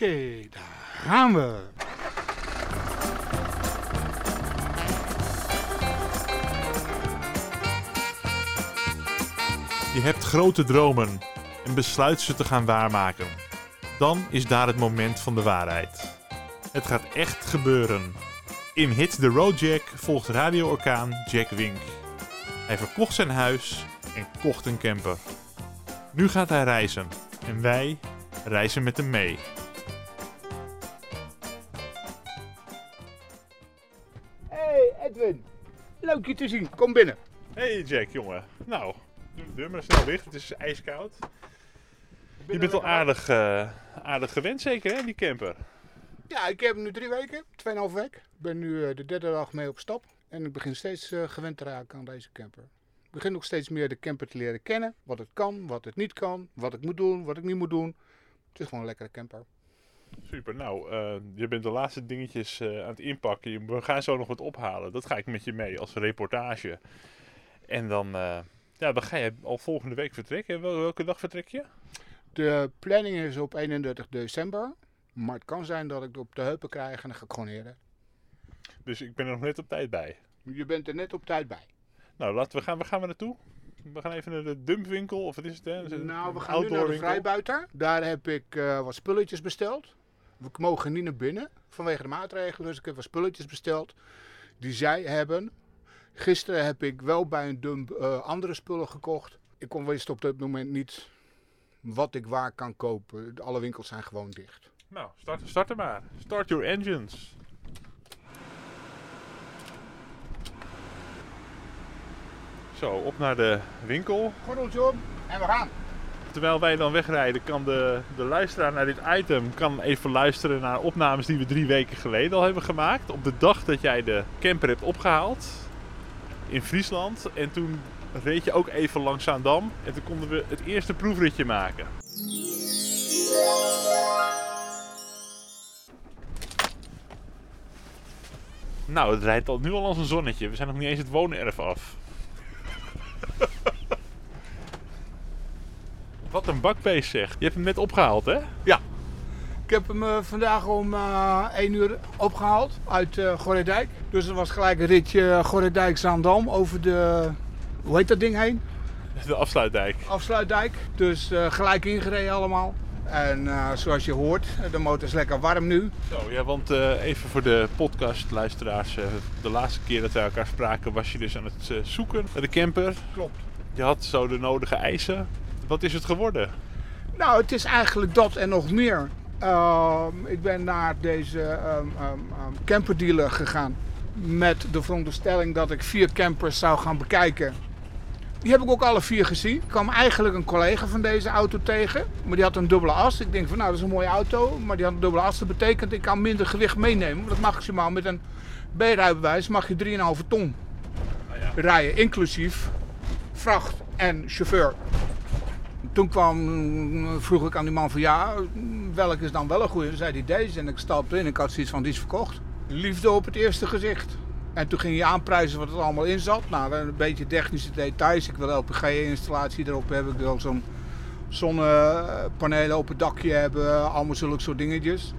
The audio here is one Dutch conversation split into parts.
Oké, daar gaan we. Je hebt grote dromen en besluit ze te gaan waarmaken. Dan is daar het moment van de waarheid. Het gaat echt gebeuren. In Hit the Road Jack volgt radio-orkaan Jack Wink. Hij verkocht zijn huis en kocht een camper. Nu gaat hij reizen en wij reizen met hem mee. Je te zien. Kom binnen. Hey Jack, jongen. Nou, doe de deur maar snel dicht. Het is ijskoud. Je bent al aardig, eh, aardig gewend zeker, hè, die camper? Ja, ik heb hem nu drie weken, tweeënhalf week. Ik ben nu eh, de derde dag mee op stap. En ik begin steeds eh, gewend te raken aan deze camper. Ik begin nog steeds meer de camper te leren kennen. Wat het kan, wat het niet kan, wat ik moet doen, wat ik niet moet doen. Het is gewoon een lekkere camper. Super, nou, eh, je bent de laatste dingetjes eh, aan het inpakken. We gaan zo nog wat ophalen. Dat ga ik met je mee als reportage. En dan, eh, ja, dan ga je al volgende week vertrekken. Wel- Welke dag vertrek je? De planning is op 31 december. Maar het kan zijn dat ik het op de heupen krijg en dan ga ik gewoon eerder. Dus ik ben er nog net op tijd bij. Je bent er net op tijd bij. Nou, laten we gaan. Waar gaan we naartoe? We gaan even naar de dumpwinkel, of wat is het? Hè? Is het Nou, we gaan nu naar de vrijbuiter. Daar heb ik wat spulletjes besteld. We mogen niet naar binnen vanwege de maatregelen. Dus ik heb wat spulletjes besteld die zij hebben. Gisteren heb ik wel bij een dump eh, andere spullen gekocht. Ik kon wist op dit moment niet wat ik waar kan kopen. Alle winkels zijn gewoon dicht. Nou, start, start er maar. Start your engines. Zo, op naar de winkel. Gordeltje om en we gaan. Terwijl wij dan wegrijden, kan de, de luisteraar naar dit item kan even luisteren naar opnames die we drie weken geleden al hebben gemaakt. Op de dag dat jij de camper hebt opgehaald in Friesland. En toen reed je ook even langs Zaandam. En toen konden we het eerste proefritje maken. Nou, het rijdt al, nu al als een zonnetje. We zijn nog niet eens het woonerf af. Wat een bakbeest zeg. Je hebt hem net opgehaald, hè? Ik heb hem eh, vandaag om eh 1 uur opgehaald uit eh Gorredijk. Dus het was gelijk een ritje Gorredijk-Zaandam over de, hoe heet dat ding heen? De afsluitdijk. afsluitdijk. Dus gelijk ingereden allemaal. En zoals je hoort, de motor is lekker warm nu. Zo, ja, want even voor de podcastluisteraars. de laatste keer dat wij elkaar spraken was je dus aan het zoeken naar de camper. Klopt. Je had zo de nodige eisen. Wat is het geworden? Nou, het is eigenlijk dat en nog meer. Ehm, ik ben naar deze ehm, ehm, camperdealer gegaan. Met de veronderstelling dat ik vier campers zou gaan bekijken. Die heb ik ook alle vier gezien. Ik kwam eigenlijk een collega van deze auto tegen. Maar die had een dubbele as. Ik denk van nou, dat is een mooie auto. Maar die had een dubbele as. Dat betekent ik kan minder gewicht meenemen. Want dat maximaal met een B-rijbewijs mag je 3,5 ton rijden. Inclusief vracht en chauffeur. Toen kwam, vroeg ik aan die man van ja, welke is dan wel een goede? Toen zei hij deze en ik stapte in. Ik had zoiets van, die is verkocht. Liefde op het eerste gezicht. En toen ging hij aanprijzen wat er allemaal in zat. Nou, een beetje technische details. Ik wil LPG-installatie erop hebben. Ik wil zo'n zonnepanelen op het dakje hebben. Allemaal zulke soort dingetjes.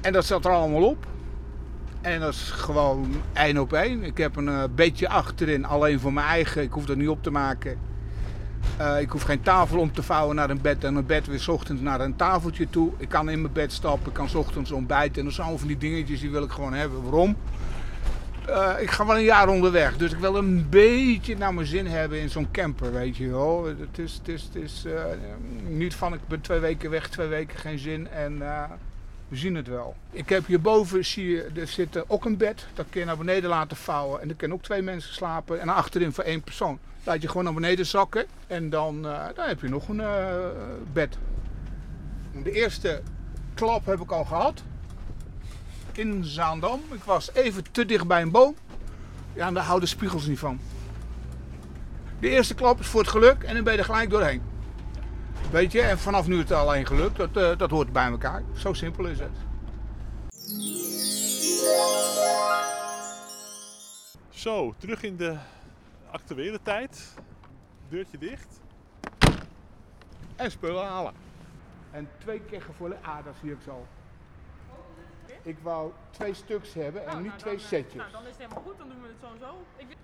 En dat zat er allemaal op. En dat is gewoon één op één. Ik heb een eh, beetje achterin, alleen voor mijn eigen. Ik hoef dat niet op te maken. Eh, ik hoef geen tafel om te vouwen naar een bed en een bed weer ochtends naar een tafeltje toe. Ik kan in mijn bed stappen, ik kan ochtends ontbijten. En allemaal van die dingetjes die wil ik gewoon hebben. Waarom? Eh, ik ga wel een jaar onderweg, dus ik wil een beetje naar mijn zin hebben in zo'n camper, weet je wel. Het is, het is, het is eh, niet van ik ben twee weken weg, twee weken geen zin en we zien het wel. Ik heb hierboven, zie je, er zit ook een bed. Dat kun je naar beneden laten vouwen. En er kunnen ook twee mensen slapen. En achterin voor één persoon. Laat je gewoon naar beneden zakken. En dan, eh, heb je nog een eh, bed. De eerste klap heb ik al gehad. In Zaandam. Ik was even te dicht bij een boom. Ja, en daar houden spiegels niet van. De eerste klap is voor het geluk. En dan ben je er gelijk doorheen. Weet je, en vanaf nu is het alleen geluk. Dat, eh, dat hoort bij elkaar. Zo simpel is het. Zo, terug in de actuele tijd. Deurtje dicht. En spullen halen. En twee keggen voor de ah, dat zie ik zo. Ik wou twee stuks hebben en Oh, niet nou, twee dan, eh, setjes. Nou, dan is het helemaal goed, dan doen we het zo en zo. Ik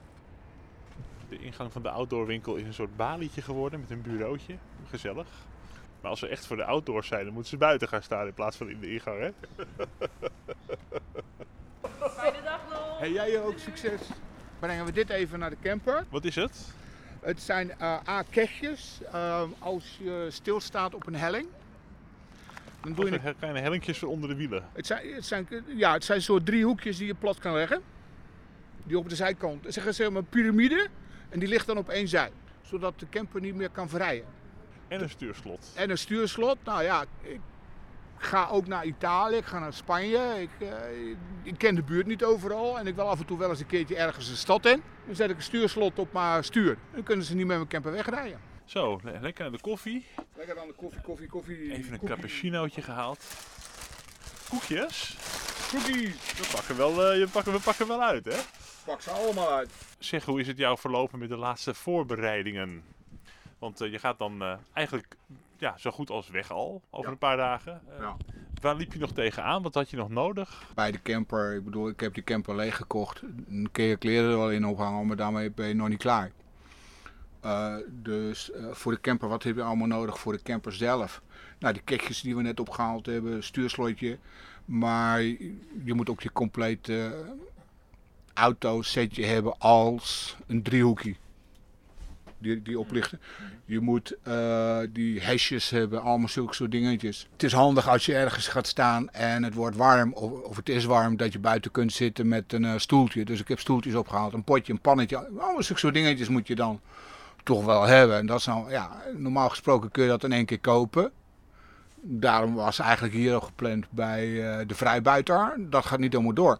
De ingang van de outdoorwinkel is een soort balietje geworden met een bureautje. Gezellig. Maar als ze echt voor de outdoors zijn, dan moeten ze buiten gaan staan in plaats van in de ingang, hè? Fijne dag nog. Hey, jij ook succes. Brengen we dit even naar de camper. Wat is het? Het zijn eh A-kegjes. Eh, als je stilstaat op een helling. Dan doe je een, kleine hellinkjes voor onder de wielen. het, zijn, het, zijn, ja, het zijn soort driehoekjes die je plat kan leggen. Die op de zijkant. Ze zeggen zeg maar een piramide. En die ligt dan op één zij. Zodat de camper niet meer kan verrijden. En een stuurslot. En een stuurslot. Nou ja, ik ga ook naar Italië. Ik ga naar Spanje. Ik, eh, ik ken de buurt niet overal. En ik wil af en toe wel eens een keertje ergens een stad in. Dan zet ik een stuurslot op mijn stuur. Dan kunnen ze niet met mijn camper wegrijden. Zo, le- lekker aan de koffie. Lekker dan de koffie, koffie, koffie. Even een cappuccinootje gehaald. Koekjes? Cookies. We pakken wel, eh, je pakken, we pakken wel uit, hè? Pak ze allemaal uit. Zeg, hoe is het jou verlopen met de laatste voorbereidingen? Want eh, je gaat dan eh, eigenlijk ja, zo goed als weg al, over Ja. een paar dagen. Eh, Ja. Waar liep je nog tegenaan? Wat had je nog nodig? Bij de camper, ik bedoel, ik heb die camper leeggekocht. Dan kun je kleren er wel in ophangen, maar daarmee ben je nog niet klaar. Eh, dus eh, voor de camper, wat heb je allemaal nodig voor de camper zelf? Nou, die kekjes die we net opgehaald hebben, stuurslotje. Maar je moet ook je complete auto setje hebben als een driehoekje. Die, die oplichten. Je moet eh, die hesjes hebben, allemaal zulke soort dingetjes. Het is handig als je ergens gaat staan en het wordt warm, of, of het is warm, dat je buiten kunt zitten met een eh, stoeltje. Dus ik heb stoeltjes opgehaald, een potje, een pannetje. Allemaal zulke soort dingetjes moet je dan toch wel hebben. En dat is nou, ja, normaal gesproken kun je dat in één keer kopen. Daarom was eigenlijk hier ook gepland bij eh, de vrijbuiter. Dat gaat niet helemaal door.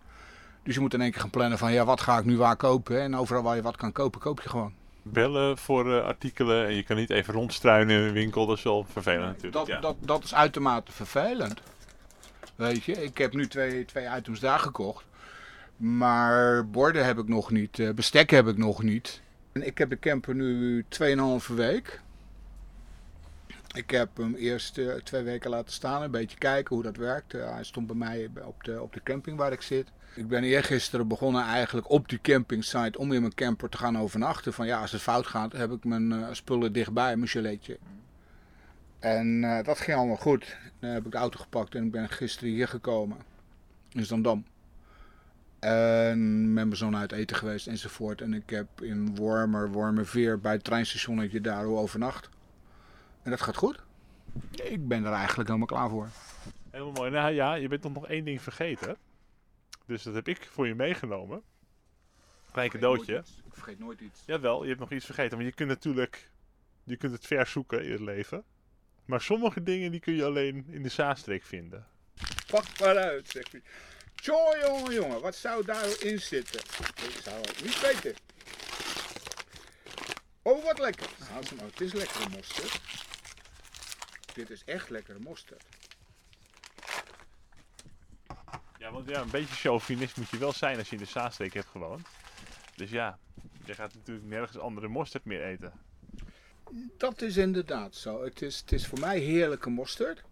Dus je moet in één keer gaan plannen van ja, wat ga ik nu waar kopen. En overal waar je wat kan kopen, koop je gewoon. Bellen voor eh, artikelen en je kan niet even rondstruinen in een winkel. Dat is wel vervelend natuurlijk. Dat, ja. dat, dat is uitermate vervelend. Weet je, ik heb nu twee, twee items daar gekocht. Maar borden heb ik nog niet, eh, bestek heb ik nog niet. En ik heb de camper nu 2,5 week. Ik heb hem eerst eh, twee weken laten staan, een beetje kijken hoe dat werkt. Eh, hij stond bij mij op de, op de camping waar ik zit. Ik ben eergisteren begonnen eigenlijk op die campingsite om in mijn camper te gaan overnachten. Van ja, als het fout gaat, heb ik mijn eh, spullen dichtbij, mijn giletje. En dat ging allemaal goed. Dan heb ik de auto gepakt en ik ben gisteren hier gekomen. In Zandam. En met mijn zoon uit eten geweest enzovoort. En ik heb in Wormer, Wormerveer bij het treinstationnetje daar overnacht. En dat gaat goed. Ik ben er eigenlijk helemaal klaar voor. Helemaal mooi. Nou ja, je bent toch nog één ding vergeten. Dus dat heb ik voor je meegenomen. Klein cadeautje. Ik vergeet nooit iets. Jawel, je hebt nog iets vergeten. Want je kunt natuurlijk je kunt het ver zoeken in het leven. Maar sommige dingen die kun je alleen in de Zaanstreek vinden. Pak maar uit, zegt hij. Tjoh, jongen, jongen, wat zou daarin zitten? Ik zou het niet weten. Oh, wat lekker. Nou, nou, het is lekkere mosterd. Dit is echt lekkere mosterd. Ja, want ja, een beetje chauvinist moet je wel zijn als je in de Zaanstreek hebt gewoond. Dus ja, je gaat natuurlijk nergens andere mosterd meer eten. Dat is inderdaad zo. Het is, het is voor mij heerlijke mosterd.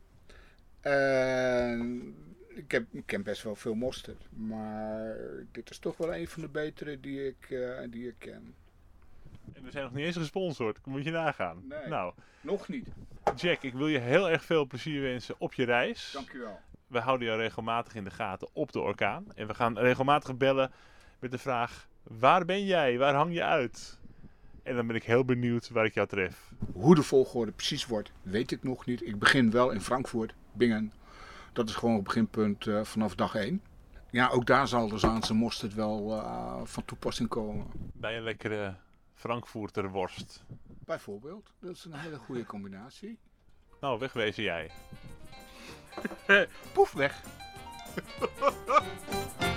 Ik, heb, ik ken best wel veel mosterd. Maar dit is toch wel een van de betere die ik, eh, die ik ken. En we zijn nog niet eens gesponsord, moet je nagaan. Nee. Nou, Nog niet. Jack, ik wil je heel erg veel plezier wensen op je reis. Dankjewel. We houden jou regelmatig in de gaten op de orkaan. En we gaan regelmatig bellen met de vraag: waar ben jij? Waar hang je uit? En dan ben ik heel benieuwd waar ik jou tref. Hoe de volgorde precies wordt, weet ik nog niet. Ik begin wel in Frankfurt, Bingen. Dat is gewoon het beginpunt eh, vanaf dag 1. Ja, ook daar zal de Zaanse mosterd wel eh, van toepassing komen. Bij een lekkere Frankfurter worst. Bijvoorbeeld, dat is een hele goede combinatie. Nou, wegwezen jij. Poef weg.